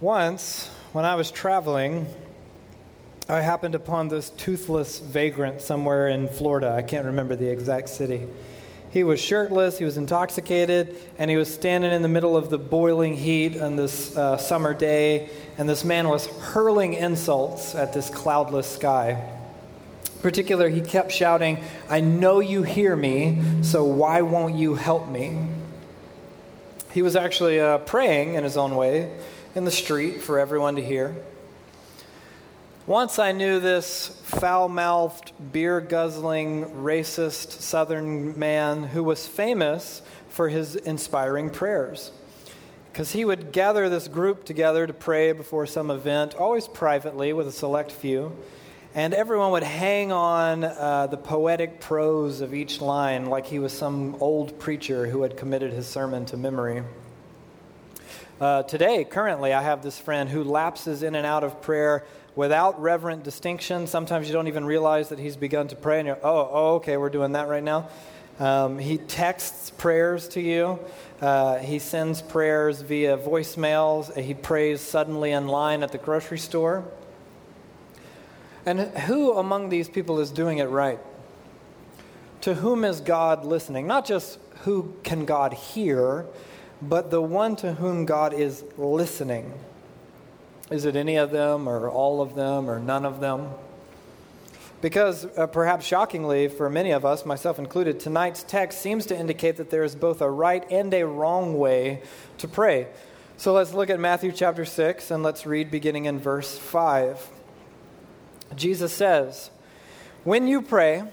Once, when I was traveling, I happened upon this toothless vagrant somewhere in Florida. I can't remember the exact city. He was shirtless, he was intoxicated, and he was standing in the middle of the boiling heat on this uh, summer day, and this man was hurling insults at this cloudless sky. In particular, he kept shouting, I know you hear me, so why won't you help me? He was actually uh, praying in his own way in the street for everyone to hear. Once I knew this foul mouthed, beer guzzling, racist southern man who was famous for his inspiring prayers. Because he would gather this group together to pray before some event, always privately with a select few, and everyone would hang on uh, the poetic prose of each line like he was some old preacher who had committed his sermon to memory. Uh, today, currently, I have this friend who lapses in and out of prayer without reverent distinction. Sometimes you don't even realize that he's begun to pray, and you're, oh, oh okay, we're doing that right now. Um, he texts prayers to you. Uh, he sends prayers via voicemails. He prays suddenly in line at the grocery store. And who among these people is doing it right? To whom is God listening? Not just who can God hear, but the one to whom God is listening. Is it any of them, or all of them, or none of them? Because, uh, perhaps shockingly for many of us, myself included, tonight's text seems to indicate that there is both a right and a wrong way to pray. So let's look at Matthew chapter 6 and let's read beginning in verse 5. Jesus says, When you pray,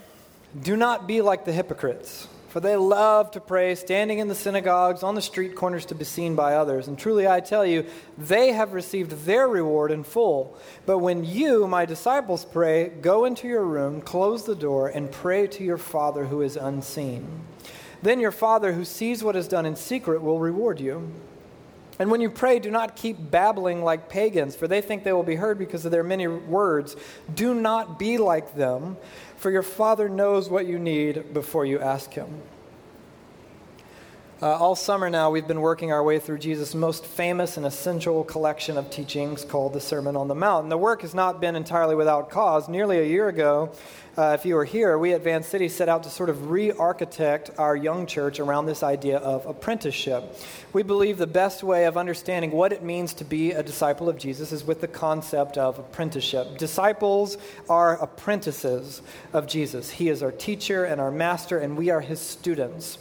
do not be like the hypocrites for they love to pray, standing in the synagogues, on the street corners to be seen by others. And truly I tell you, they have received their reward in full. But when you, my disciples, pray, go into your room, close the door, and pray to your Father who is unseen. Then your Father who sees what is done in secret will reward you. And when you pray, do not keep babbling like pagans, for they think they will be heard because of their many words. Do not be like them for your Father knows what you need before you ask Him. Uh, all summer now, we've been working our way through Jesus' most famous and essential collection of teachings called the Sermon on the Mount. And the work has not been entirely without cause. Nearly a year ago, uh, if you were here, we at Van City set out to sort of re architect our young church around this idea of apprenticeship. We believe the best way of understanding what it means to be a disciple of Jesus is with the concept of apprenticeship. Disciples are apprentices of Jesus, He is our teacher and our master, and we are His students.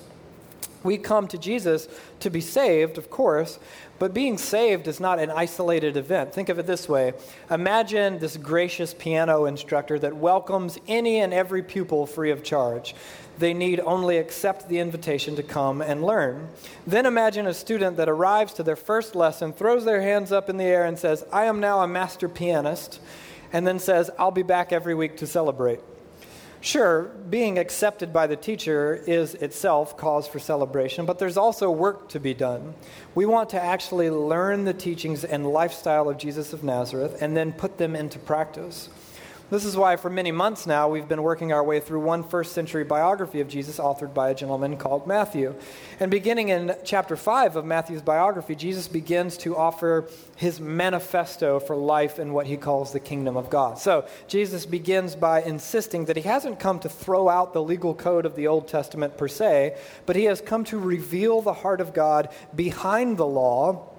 We come to Jesus to be saved, of course, but being saved is not an isolated event. Think of it this way Imagine this gracious piano instructor that welcomes any and every pupil free of charge. They need only accept the invitation to come and learn. Then imagine a student that arrives to their first lesson, throws their hands up in the air, and says, I am now a master pianist, and then says, I'll be back every week to celebrate. Sure, being accepted by the teacher is itself cause for celebration, but there's also work to be done. We want to actually learn the teachings and lifestyle of Jesus of Nazareth and then put them into practice. This is why, for many months now, we've been working our way through one first century biography of Jesus authored by a gentleman called Matthew. And beginning in chapter 5 of Matthew's biography, Jesus begins to offer his manifesto for life in what he calls the kingdom of God. So, Jesus begins by insisting that he hasn't come to throw out the legal code of the Old Testament per se, but he has come to reveal the heart of God behind the law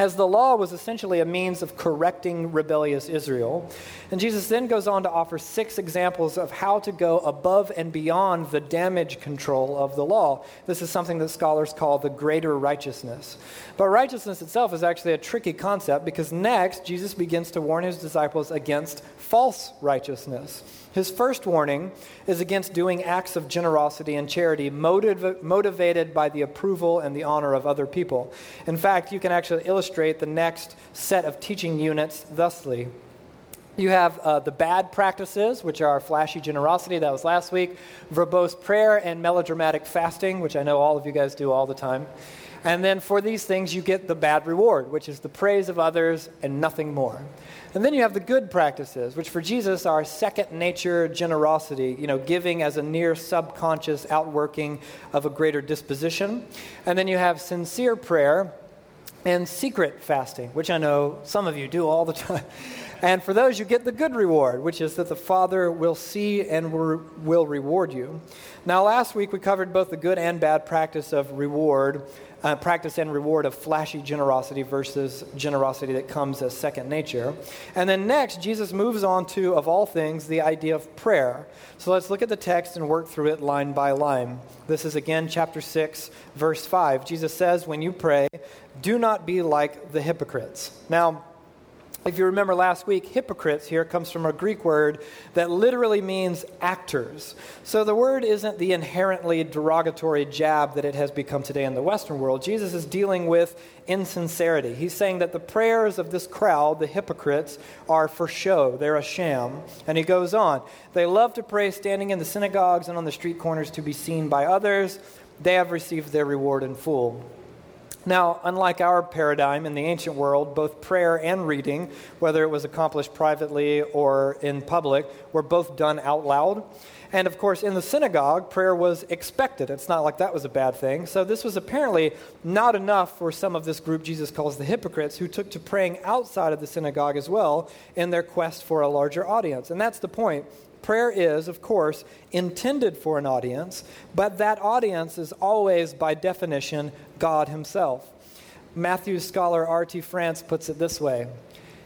as the law was essentially a means of correcting rebellious Israel. And Jesus then goes on to offer six examples of how to go above and beyond the damage control of the law. This is something that scholars call the greater righteousness. But righteousness itself is actually a tricky concept because next, Jesus begins to warn his disciples against false righteousness. His first warning is against doing acts of generosity and charity motiv- motivated by the approval and the honor of other people. In fact, you can actually illustrate the next set of teaching units thusly. You have uh, the bad practices, which are flashy generosity, that was last week, verbose prayer, and melodramatic fasting, which I know all of you guys do all the time. And then for these things, you get the bad reward, which is the praise of others and nothing more. And then you have the good practices, which for Jesus are second nature generosity, you know, giving as a near subconscious outworking of a greater disposition. And then you have sincere prayer, and secret fasting, which I know some of you do all the time. And for those, you get the good reward, which is that the Father will see and will reward you. Now, last week we covered both the good and bad practice of reward, uh, practice and reward of flashy generosity versus generosity that comes as second nature. And then next, Jesus moves on to, of all things, the idea of prayer. So let's look at the text and work through it line by line. This is again chapter 6, verse 5. Jesus says, When you pray, do not be like the hypocrites. Now, if you remember last week, hypocrites here comes from a Greek word that literally means actors. So the word isn't the inherently derogatory jab that it has become today in the Western world. Jesus is dealing with insincerity. He's saying that the prayers of this crowd, the hypocrites, are for show, they're a sham. And he goes on They love to pray standing in the synagogues and on the street corners to be seen by others. They have received their reward in full. Now, unlike our paradigm in the ancient world, both prayer and reading, whether it was accomplished privately or in public, were both done out loud. And of course, in the synagogue, prayer was expected. It's not like that was a bad thing. So, this was apparently not enough for some of this group Jesus calls the hypocrites, who took to praying outside of the synagogue as well in their quest for a larger audience. And that's the point. Prayer is, of course, intended for an audience, but that audience is always, by definition, God Himself. Matthew scholar R.T. France puts it this way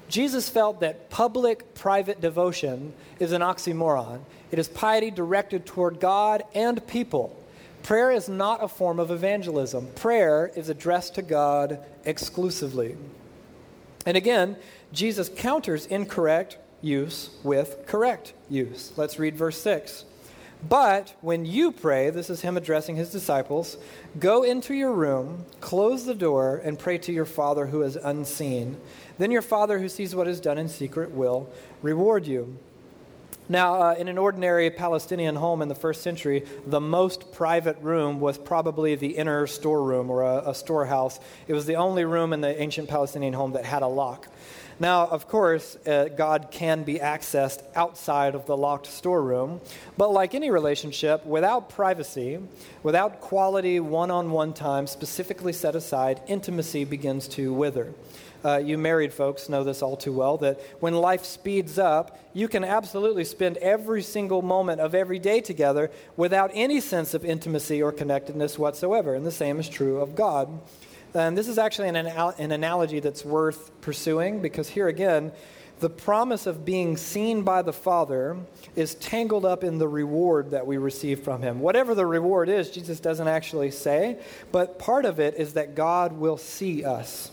Jesus felt that public private devotion is an oxymoron. It is piety directed toward God and people. Prayer is not a form of evangelism. Prayer is addressed to God exclusively. And again, Jesus counters incorrect use with correct use. Let's read verse 6. But when you pray, this is him addressing his disciples, go into your room, close the door, and pray to your Father who is unseen. Then your Father who sees what is done in secret will reward you. Now, uh, in an ordinary Palestinian home in the first century, the most private room was probably the inner storeroom or a, a storehouse. It was the only room in the ancient Palestinian home that had a lock. Now, of course, uh, God can be accessed outside of the locked storeroom, but like any relationship, without privacy, without quality one on one time specifically set aside, intimacy begins to wither. Uh, you married folks know this all too well that when life speeds up, you can absolutely spend every single moment of every day together without any sense of intimacy or connectedness whatsoever. And the same is true of God. And this is actually an, an analogy that's worth pursuing because here again, the promise of being seen by the Father is tangled up in the reward that we receive from Him. Whatever the reward is, Jesus doesn't actually say, but part of it is that God will see us.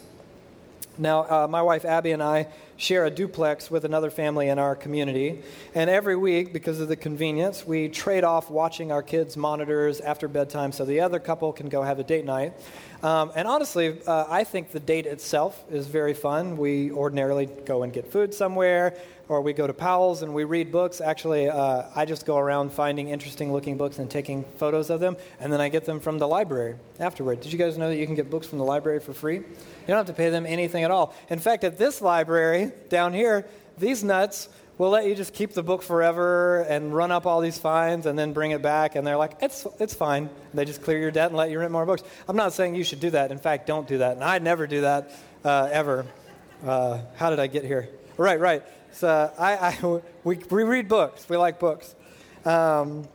Now, uh, my wife Abby and I share a duplex with another family in our community. And every week, because of the convenience, we trade off watching our kids' monitors after bedtime so the other couple can go have a date night. Um, and honestly, uh, I think the date itself is very fun. We ordinarily go and get food somewhere, or we go to Powell's and we read books. Actually, uh, I just go around finding interesting looking books and taking photos of them, and then I get them from the library afterward. Did you guys know that you can get books from the library for free? You don't have to pay them anything at all. In fact, at this library down here, these nuts we'll let you just keep the book forever and run up all these fines and then bring it back. And they're like, it's, it's fine. They just clear your debt and let you rent more books. I'm not saying you should do that. In fact, don't do that. And I never do that uh, ever. Uh, how did I get here? Right, right. So I, I, we, we read books. We like books. Um,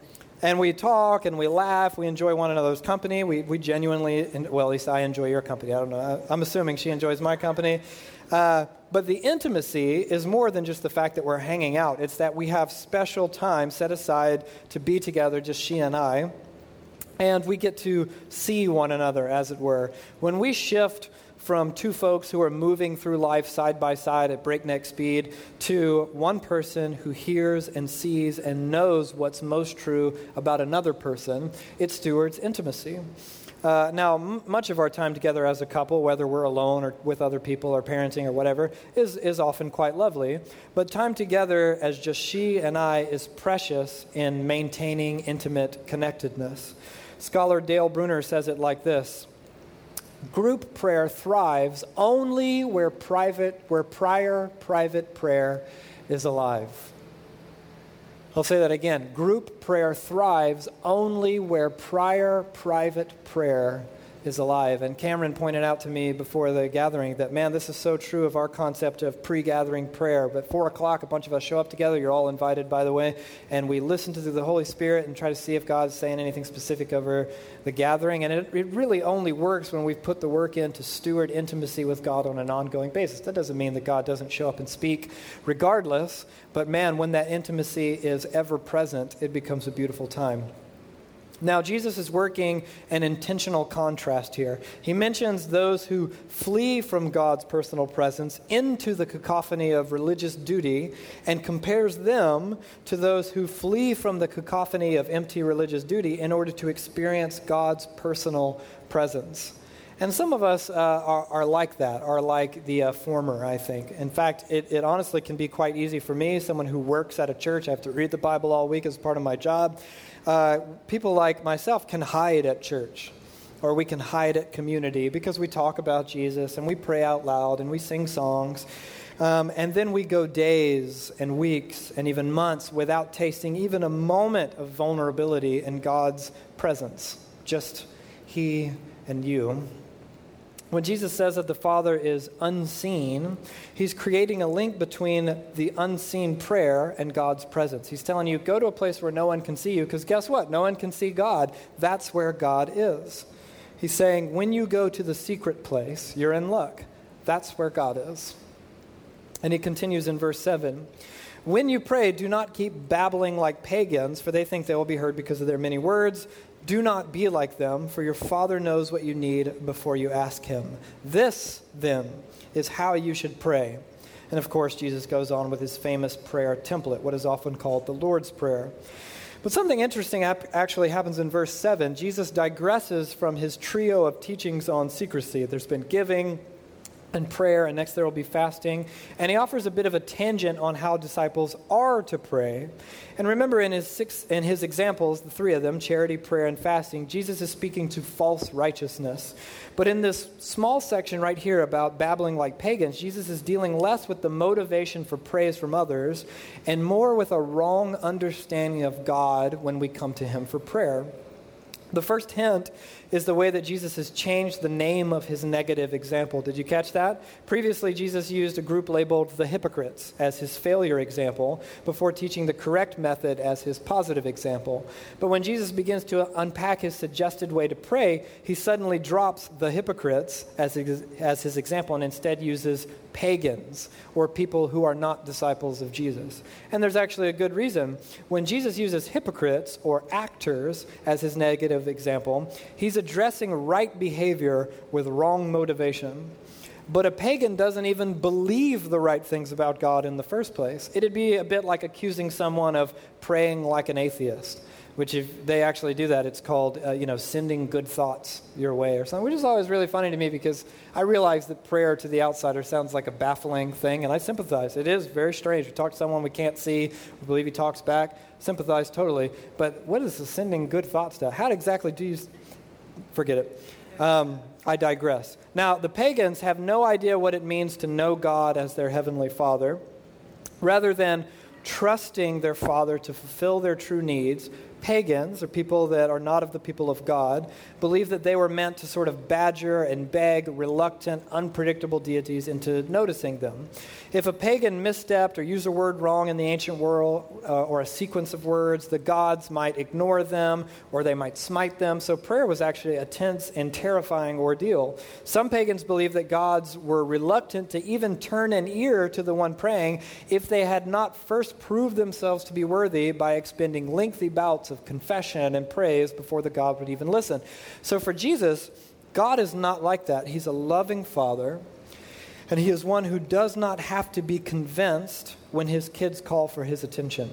and we talk and we laugh. We enjoy one another's company. We, we genuinely, well, at least I enjoy your company. I don't know. I'm assuming she enjoys my company. Uh, but the intimacy is more than just the fact that we're hanging out. It's that we have special time set aside to be together, just she and I. And we get to see one another, as it were. When we shift from two folks who are moving through life side by side at breakneck speed to one person who hears and sees and knows what's most true about another person, it stewards intimacy. Uh, now, m- much of our time together as a couple, whether we're alone or with other people or parenting or whatever, is, is often quite lovely. But time together as just she and I is precious in maintaining intimate connectedness. Scholar Dale Bruner says it like this Group prayer thrives only where private, where prior private prayer is alive. I'll say that again. Group prayer thrives only where prior private prayer is alive. And Cameron pointed out to me before the gathering that, man, this is so true of our concept of pre gathering prayer. But 4 o'clock, a bunch of us show up together. You're all invited, by the way. And we listen to the Holy Spirit and try to see if God's saying anything specific over the gathering. And it, it really only works when we've put the work in to steward intimacy with God on an ongoing basis. That doesn't mean that God doesn't show up and speak regardless. But man, when that intimacy is ever present, it becomes a beautiful time. Now, Jesus is working an intentional contrast here. He mentions those who flee from God's personal presence into the cacophony of religious duty and compares them to those who flee from the cacophony of empty religious duty in order to experience God's personal presence. And some of us uh, are, are, like that, are like the uh, former, I think. In fact, it, it honestly can be quite easy for me, someone who works at a church. I have to read the Bible all week as part of my job uh, people like myself can hide at church or we can hide at community because we talk about Jesus and we pray out loud and we sing songs. Um, and then we go days and weeks and even months without tasting even a moment of vulnerability in God's presence. Just He and you. When Jesus says that the Father is unseen, he's creating a link between the unseen prayer and God's presence. He's telling you, go to a place where no one can see you, because guess what? No one can see God. That's where God is. He's saying, when you go to the secret place, you're in luck. That's where God is. And he continues in verse 7 When you pray, do not keep babbling like pagans, for they think they will be heard because of their many words. Do not be like them, for your Father knows what you need before you ask Him. This, then, is how you should pray. And of course, Jesus goes on with his famous prayer template, what is often called the Lord's Prayer. But something interesting actually happens in verse 7. Jesus digresses from his trio of teachings on secrecy. There's been giving, and prayer, and next there will be fasting. And he offers a bit of a tangent on how disciples are to pray. And remember, in his, six, in his examples, the three of them charity, prayer, and fasting Jesus is speaking to false righteousness. But in this small section right here about babbling like pagans, Jesus is dealing less with the motivation for praise from others and more with a wrong understanding of God when we come to him for prayer. The first hint is the way that Jesus has changed the name of his negative example. Did you catch that? Previously, Jesus used a group labeled the hypocrites as his failure example before teaching the correct method as his positive example. But when Jesus begins to unpack his suggested way to pray, he suddenly drops the hypocrites as his, as his example and instead uses pagans or people who are not disciples of Jesus. And there's actually a good reason. When Jesus uses hypocrites or actors as his negative example, he's addressing right behavior with wrong motivation. But a pagan doesn't even believe the right things about God in the first place. It'd be a bit like accusing someone of praying like an atheist which if they actually do that, it's called, uh, you know, sending good thoughts your way or something, which is always really funny to me because I realize that prayer to the outsider sounds like a baffling thing, and I sympathize. It is very strange. We talk to someone we can't see, we believe he talks back, sympathize totally. But what is the sending good thoughts to? How exactly do you, forget it. Um, I digress. Now, the pagans have no idea what it means to know God as their heavenly Father. Rather than trusting their Father to fulfill their true needs, pagans, or people that are not of the people of God, believed that they were meant to sort of badger and beg reluctant, unpredictable deities into noticing them. If a pagan misstepped or used a word wrong in the ancient world uh, or a sequence of words, the gods might ignore them or they might smite them. So prayer was actually a tense and terrifying ordeal. Some pagans believed that gods were reluctant to even turn an ear to the one praying if they had not first proved themselves to be worthy by expending lengthy bouts of confession and praise before the God would even listen. So for Jesus, God is not like that. He's a loving Father, and He is one who does not have to be convinced when His kids call for His attention.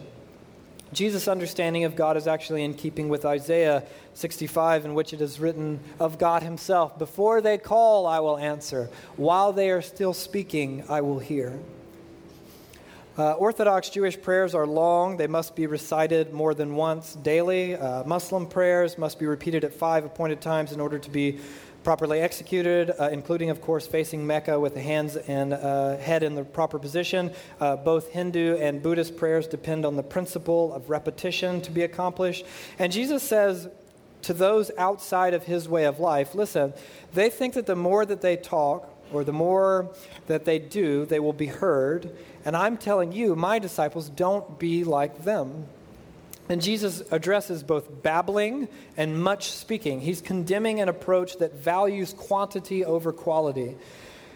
Jesus' understanding of God is actually in keeping with Isaiah 65, in which it is written of God Himself Before they call, I will answer. While they are still speaking, I will hear. Uh, Orthodox Jewish prayers are long. They must be recited more than once daily. Uh, Muslim prayers must be repeated at five appointed times in order to be properly executed, uh, including, of course, facing Mecca with the hands and uh, head in the proper position. Uh, both Hindu and Buddhist prayers depend on the principle of repetition to be accomplished. And Jesus says to those outside of his way of life, listen, they think that the more that they talk or the more that they do, they will be heard. And I'm telling you, my disciples, don't be like them. And Jesus addresses both babbling and much speaking. He's condemning an approach that values quantity over quality.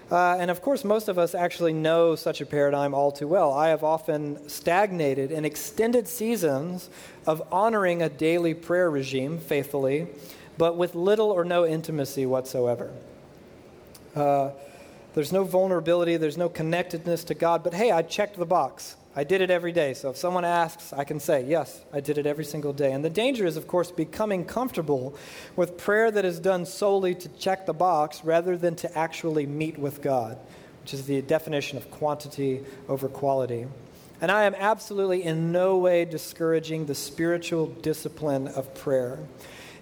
Uh, and of course, most of us actually know such a paradigm all too well. I have often stagnated in extended seasons of honoring a daily prayer regime faithfully, but with little or no intimacy whatsoever. Uh, there's no vulnerability, there's no connectedness to God, but hey, I checked the box. I did it every day. So if someone asks, I can say, yes, I did it every single day. And the danger is, of course, becoming comfortable with prayer that is done solely to check the box rather than to actually meet with God, which is the definition of quantity over quality. And I am absolutely in no way discouraging the spiritual discipline of prayer.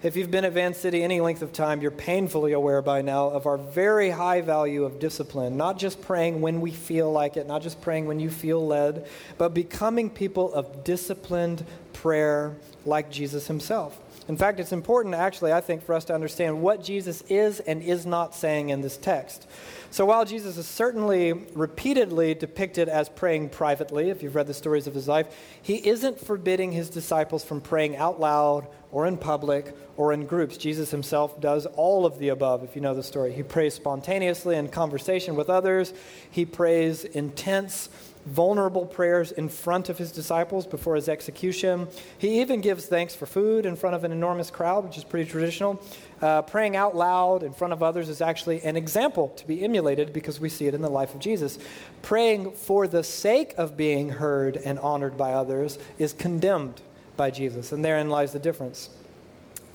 If you've been at Van City any length of time, you're painfully aware by now of our very high value of discipline, not just praying when we feel like it, not just praying when you feel led, but becoming people of disciplined prayer like Jesus himself. In fact, it's important, actually, I think, for us to understand what Jesus is and is not saying in this text. So while Jesus is certainly repeatedly depicted as praying privately, if you've read the stories of his life, he isn't forbidding his disciples from praying out loud or in public or in groups. Jesus himself does all of the above, if you know the story. He prays spontaneously in conversation with others, he prays intense vulnerable prayers in front of his disciples before his execution. He even gives thanks for food in front of an enormous crowd, which is pretty traditional. Uh, praying out loud in front of others is actually an example to be emulated because we see it in the life of Jesus. Praying for the sake of being heard and honored by others is condemned by Jesus, and therein lies the difference.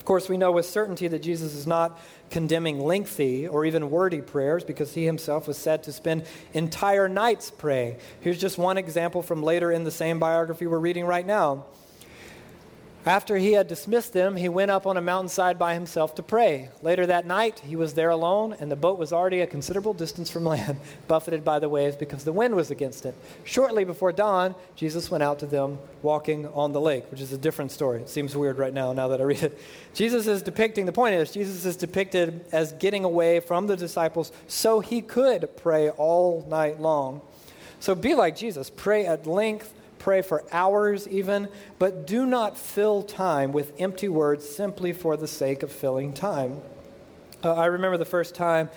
Of course, we know with certainty that Jesus is not condemning lengthy or even wordy prayers because he himself was said to spend entire nights praying. Here's just one example from later in the same biography we're reading right now. After he had dismissed them, he went up on a mountainside by himself to pray. Later that night, he was there alone, and the boat was already a considerable distance from land, buffeted by the waves because the wind was against it. Shortly before dawn, Jesus went out to them walking on the lake, which is a different story. It seems weird right now, now that I read it. Jesus is depicting, the point is, Jesus is depicted as getting away from the disciples so he could pray all night long. So be like Jesus, pray at length pray for hours even, but do not fill time with empty words simply for the sake of filling time. Uh, I remember the first time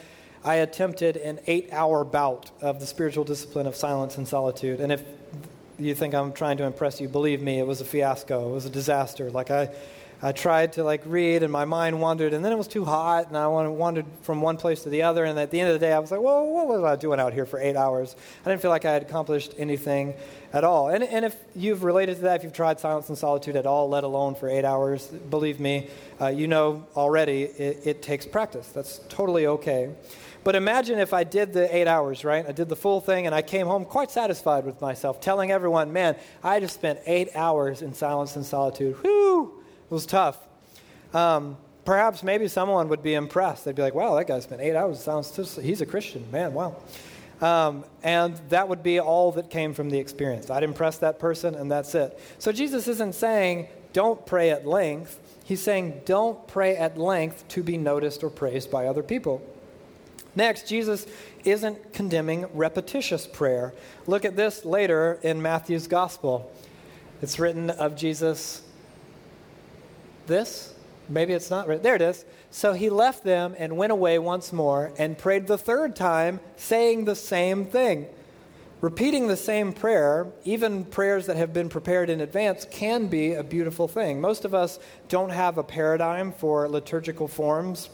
I attempted an eight hour bout of the spiritual discipline of silence and solitude. And if you think I'm trying to impress you, believe me, it was a fiasco. It was a disaster. Like I I tried to like read and my mind wandered and then it was too hot and I wandered from one place to the other and at the end of the day I was like, well, what was I doing out here for eight hours? I didn't feel like I had accomplished anything at all. And, and if you've related to that, if you've tried silence and solitude at all, let alone for eight hours, believe me, uh, you know already it, it takes practice. That's totally okay. But imagine if I did the eight hours, right? I did the full thing and I came home quite satisfied with myself, telling everyone, man, I just spent eight hours in silence and solitude. Whew! It was tough. Um, perhaps maybe someone would be impressed. They'd be like, wow, that guy spent eight hours. Sounds he's a Christian. Man, wow. Um, and that would be all that came from the experience. I'd impress that person, and that's it. So Jesus isn't saying, don't pray at length. He's saying, don't pray at length to be noticed or praised by other people. Next, Jesus isn't condemning repetitious prayer. Look at this later in Matthew's gospel. It's written of Jesus this? Maybe it's not right. There it is. So he left them and went away once more and prayed the third time, saying the same thing. Repeating the same prayer, even prayers that have been prepared in advance, can be a beautiful thing. Most of us don't have a paradigm for liturgical forms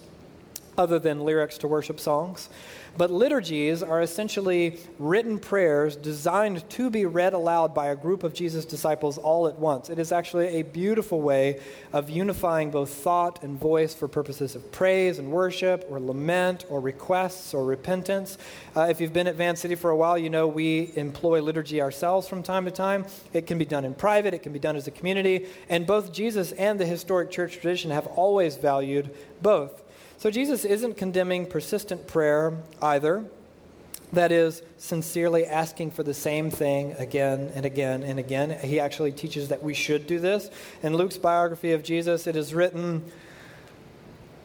other than lyrics to worship songs. But liturgies are essentially written prayers designed to be read aloud by a group of Jesus' disciples all at once. It is actually a beautiful way of unifying both thought and voice for purposes of praise and worship, or lament, or requests, or repentance. Uh, if you've been at Van City for a while, you know we employ liturgy ourselves from time to time. It can be done in private, it can be done as a community, and both Jesus and the historic church tradition have always valued both. So Jesus isn't condemning persistent prayer either. That is, sincerely asking for the same thing again and again and again. He actually teaches that we should do this. In Luke's biography of Jesus, it is written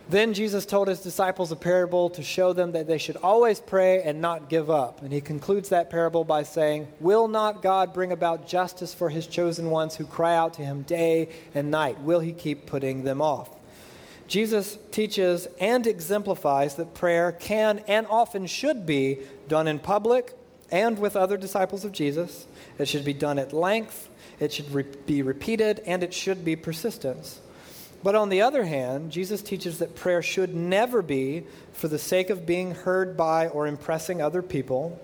Then Jesus told his disciples a parable to show them that they should always pray and not give up. And he concludes that parable by saying, Will not God bring about justice for his chosen ones who cry out to him day and night? Will he keep putting them off? Jesus teaches and exemplifies that prayer can and often should be done in public and with other disciples of Jesus. It should be done at length, it should re- be repeated, and it should be persistence. But on the other hand, Jesus teaches that prayer should never be for the sake of being heard by or impressing other people.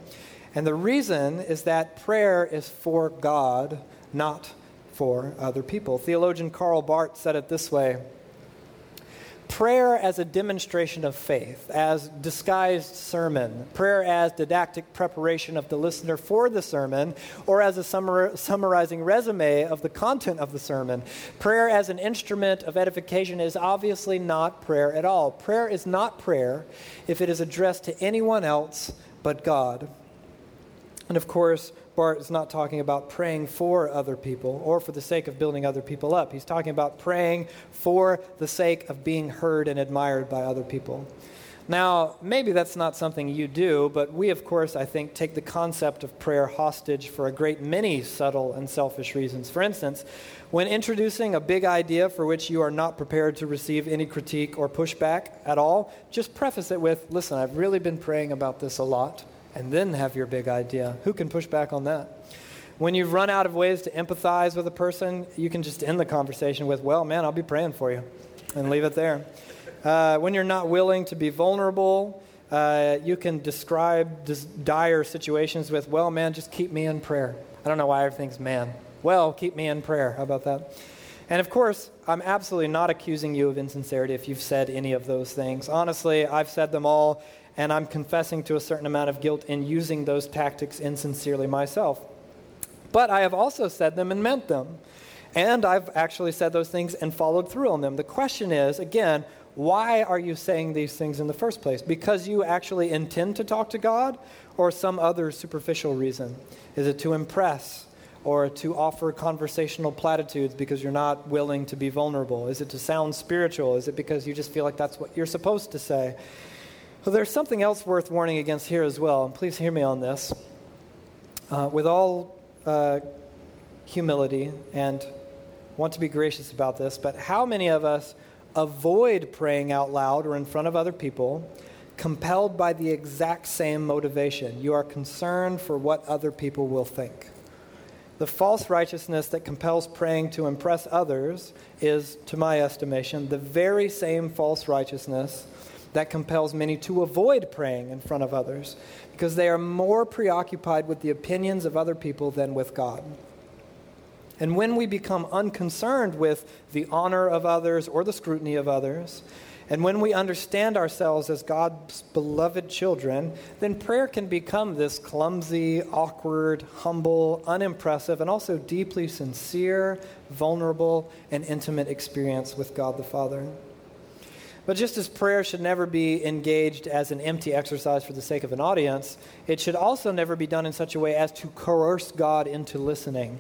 And the reason is that prayer is for God, not for other people. Theologian Karl Barth said it this way prayer as a demonstration of faith, as disguised sermon, prayer as didactic preparation of the listener for the sermon, or as a summar- summarizing resume of the content of the sermon. Prayer as an instrument of edification is obviously not prayer at all. Prayer is not prayer if it is addressed to anyone else but God. And of course, Barth is not talking about praying for other people or for the sake of building other people up. He's talking about praying for the sake of being heard and admired by other people. Now, maybe that's not something you do, but we, of course, I think, take the concept of prayer hostage for a great many subtle and selfish reasons. For instance, when introducing a big idea for which you are not prepared to receive any critique or pushback at all, just preface it with listen, I've really been praying about this a lot and then have your big idea. Who can push back on that? When you've run out of ways to empathize with a person, you can just end the conversation with, Well, man, I'll be praying for you, and leave it there. Uh, when you're not willing to be vulnerable, uh, you can describe dis- dire situations with, Well, man, just keep me in prayer. I don't know why everything's man. Well, keep me in prayer. How about that? And of course, I'm absolutely not accusing you of insincerity if you've said any of those things. Honestly, I've said them all, and I'm confessing to a certain amount of guilt in using those tactics insincerely myself. But I have also said them and meant them. And I've actually said those things and followed through on them. The question is, again, why are you saying these things in the first place? Because you actually intend to talk to God or some other superficial reason? Is it to impress or to offer conversational platitudes because you're not willing to be vulnerable? Is it to sound spiritual? Is it because you just feel like that's what you're supposed to say? Well, there's something else worth warning against here as well, and please hear me on this. Uh, with all uh, humility, and want to be gracious about this, but how many of us avoid praying out loud or in front of other people, compelled by the exact same motivation? You are concerned for what other people will think. The false righteousness that compels praying to impress others is, to my estimation, the very same false righteousness that compels many to avoid praying in front of others because they are more preoccupied with the opinions of other people than with God. And when we become unconcerned with the honor of others or the scrutiny of others, and when we understand ourselves as God's beloved children, then prayer can become this clumsy, awkward, humble, unimpressive, and also deeply sincere, vulnerable, and intimate experience with God the Father. But just as prayer should never be engaged as an empty exercise for the sake of an audience, it should also never be done in such a way as to coerce God into listening.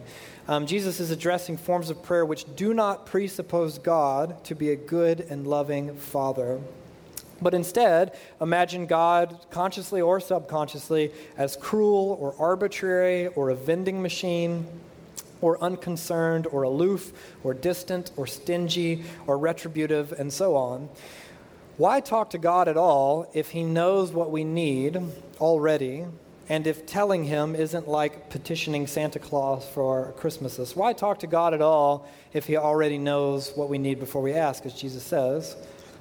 Um, Jesus is addressing forms of prayer which do not presuppose God to be a good and loving Father. But instead, imagine God, consciously or subconsciously, as cruel or arbitrary or a vending machine or unconcerned or aloof or distant or stingy or retributive and so on. Why talk to God at all if He knows what we need already and if telling Him isn't like petitioning Santa Claus for Christmases? Why talk to God at all if He already knows what we need before we ask, as Jesus says?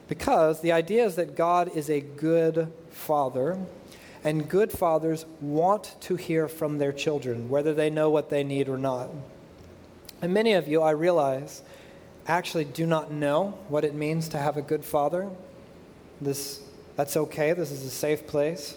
Because the idea is that God is a good Father and good fathers want to hear from their children, whether they know what they need or not. And many of you, I realize, actually do not know what it means to have a good father. This, that's okay. This is a safe place.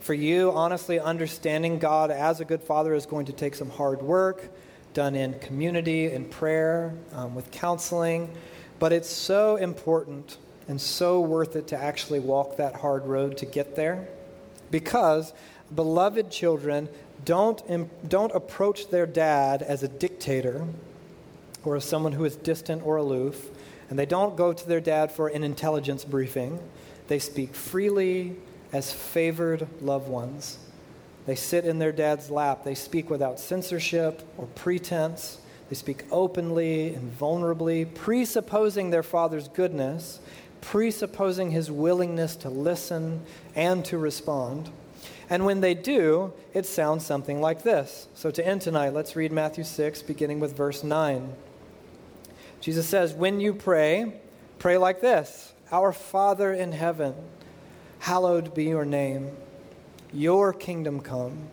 For you, honestly, understanding God as a good father is going to take some hard work done in community, in prayer, um, with counseling. But it's so important and so worth it to actually walk that hard road to get there because beloved children don't, don't approach their dad as a dictator or as someone who is distant or aloof. And they don't go to their dad for an intelligence briefing. They speak freely as favored loved ones. They sit in their dad's lap. They speak without censorship or pretense. They speak openly and vulnerably, presupposing their father's goodness, presupposing his willingness to listen and to respond. And when they do, it sounds something like this. So to end tonight, let's read Matthew 6, beginning with verse 9. Jesus says, When you pray, pray like this Our Father in heaven, hallowed be your name. Your kingdom come,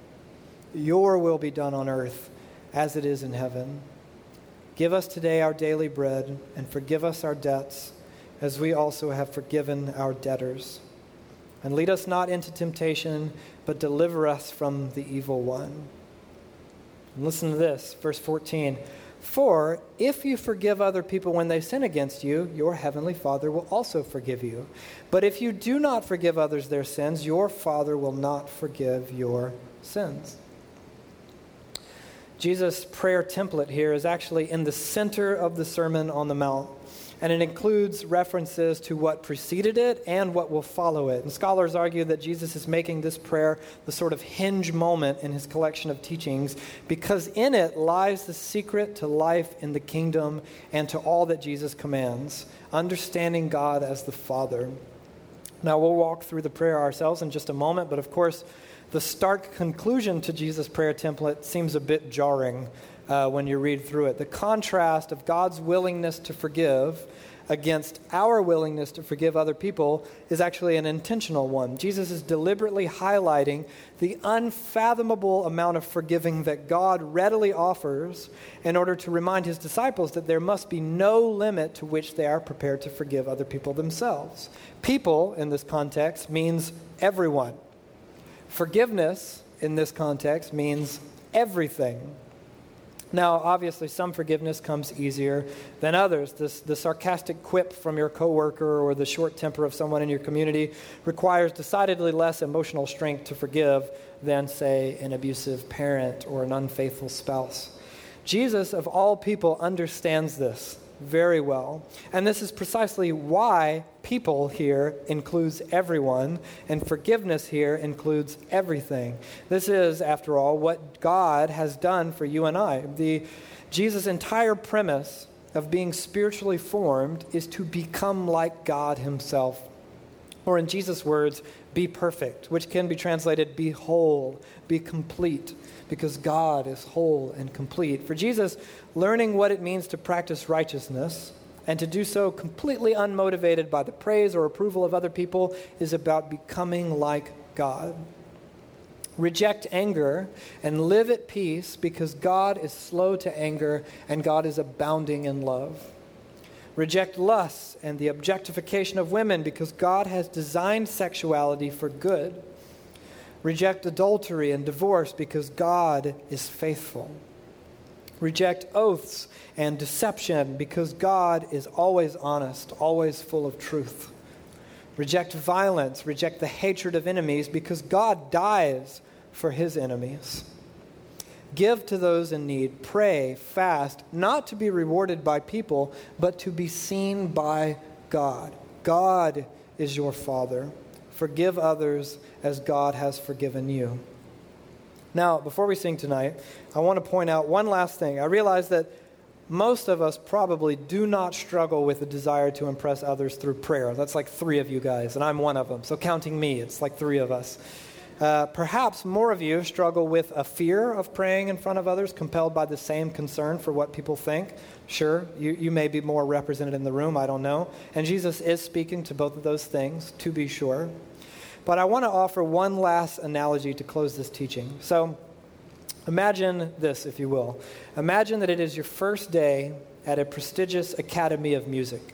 your will be done on earth as it is in heaven. Give us today our daily bread, and forgive us our debts, as we also have forgiven our debtors. And lead us not into temptation, but deliver us from the evil one. And listen to this, verse 14. For if you forgive other people when they sin against you, your heavenly Father will also forgive you. But if you do not forgive others their sins, your Father will not forgive your sins. Jesus' prayer template here is actually in the center of the Sermon on the Mount and it includes references to what preceded it and what will follow it. And scholars argue that Jesus is making this prayer the sort of hinge moment in his collection of teachings because in it lies the secret to life in the kingdom and to all that Jesus commands, understanding God as the Father. Now, we'll walk through the prayer ourselves in just a moment, but of course, the stark conclusion to Jesus' prayer template seems a bit jarring uh, when you read through it. The contrast of God's willingness to forgive against our willingness to forgive other people is actually an intentional one. Jesus is deliberately highlighting the unfathomable amount of forgiving that God readily offers in order to remind his disciples that there must be no limit to which they are prepared to forgive other people themselves. People, in this context, means everyone. Forgiveness, in this context, means everything. Now, obviously, some forgiveness comes easier than others. This, the sarcastic quip from your coworker or the short temper of someone in your community requires decidedly less emotional strength to forgive than, say, an abusive parent or an unfaithful spouse. Jesus, of all people, understands this very well. And this is precisely why people here includes everyone, and forgiveness here includes everything. This is, after all, what God has done for you and I. The, Jesus' entire premise of being spiritually formed is to become like God Himself. Or, in Jesus' words, be perfect, which can be translated be whole, be complete because God is whole and complete. For Jesus, learning what it means to practice righteousness and to do so completely unmotivated by the praise or approval of other people is about becoming like God. Reject anger and live at peace because God is slow to anger and God is abounding in love. Reject lust and the objectification of women because God has designed sexuality for good. Reject adultery and divorce because God is faithful. Reject oaths and deception because God is always honest, always full of truth. Reject violence, reject the hatred of enemies because God dies for his enemies. Give to those in need, pray, fast, not to be rewarded by people, but to be seen by God. God is your Father. Forgive others as God has forgiven you. Now, before we sing tonight, I want to point out one last thing. I realize that most of us probably do not struggle with the desire to impress others through prayer. That's like three of you guys, and I'm one of them. So, counting me, it's like three of us. Uh, perhaps more of you struggle with a fear of praying in front of others, compelled by the same concern for what people think. Sure, you, you may be more represented in the room, I don't know. And Jesus is speaking to both of those things, to be sure. But I want to offer one last analogy to close this teaching. So imagine this, if you will. Imagine that it is your first day at a prestigious academy of music.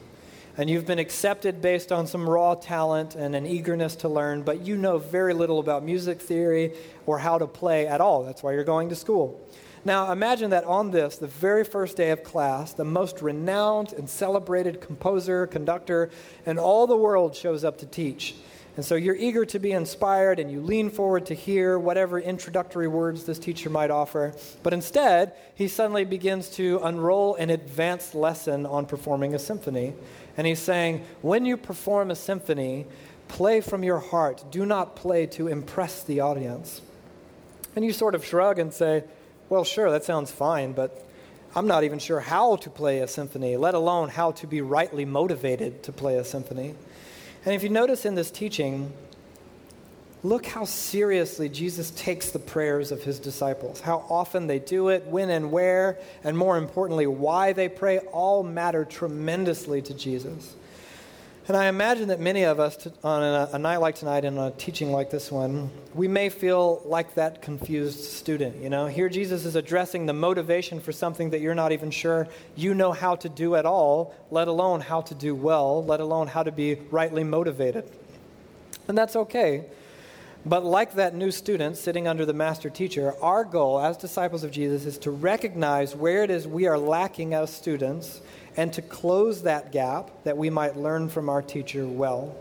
And you've been accepted based on some raw talent and an eagerness to learn, but you know very little about music theory or how to play at all. That's why you're going to school. Now, imagine that on this, the very first day of class, the most renowned and celebrated composer, conductor in all the world shows up to teach. And so you're eager to be inspired and you lean forward to hear whatever introductory words this teacher might offer. But instead, he suddenly begins to unroll an advanced lesson on performing a symphony. And he's saying, when you perform a symphony, play from your heart. Do not play to impress the audience. And you sort of shrug and say, well, sure, that sounds fine, but I'm not even sure how to play a symphony, let alone how to be rightly motivated to play a symphony. And if you notice in this teaching, look how seriously Jesus takes the prayers of his disciples. How often they do it, when and where, and more importantly, why they pray, all matter tremendously to Jesus. And I imagine that many of us, on a, a, night like tonight and a teaching like this one, we may feel like that confused student. You know, here Jesus is addressing the motivation for something that you're not even sure you know how to do at all, let alone how to do well, let alone how to be rightly motivated. And that's okay. But like that new student sitting under the master teacher, our goal as disciples of Jesus is to recognize where it is we are lacking as students and to close that gap that we might learn from our teacher well.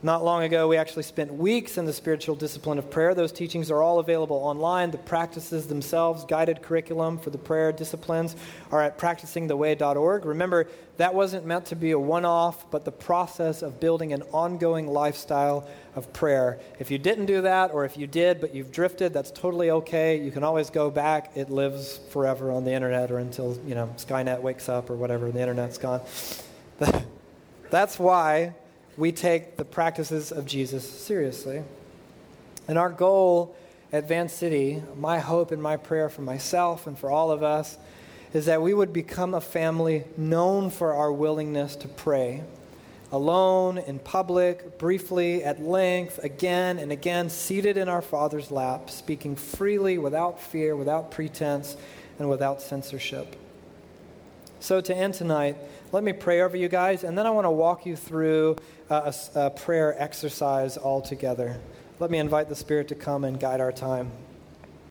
Not long ago, we actually spent weeks in the spiritual discipline of prayer. Those teachings are all available online. The practices themselves, guided curriculum for the prayer disciplines, are at practicingtheway.org. Remember, that wasn't meant to be a one off, but the process of building an ongoing lifestyle of prayer. If you didn't do that, or if you did but you've drifted, that's totally okay. You can always go back. It lives forever on the internet or until, you know, Skynet wakes up or whatever, the internet's gone. that's why we take the practices of Jesus seriously. And our goal at Van City, my hope and my prayer for myself and for all of us, is that we would become a family known for our willingness to pray. Alone, in public, briefly, at length, again and again, seated in our Father's lap, speaking freely, without fear, without pretense, and without censorship. So, to end tonight, let me pray over you guys, and then I want to walk you through a, a prayer exercise all together. Let me invite the Spirit to come and guide our time.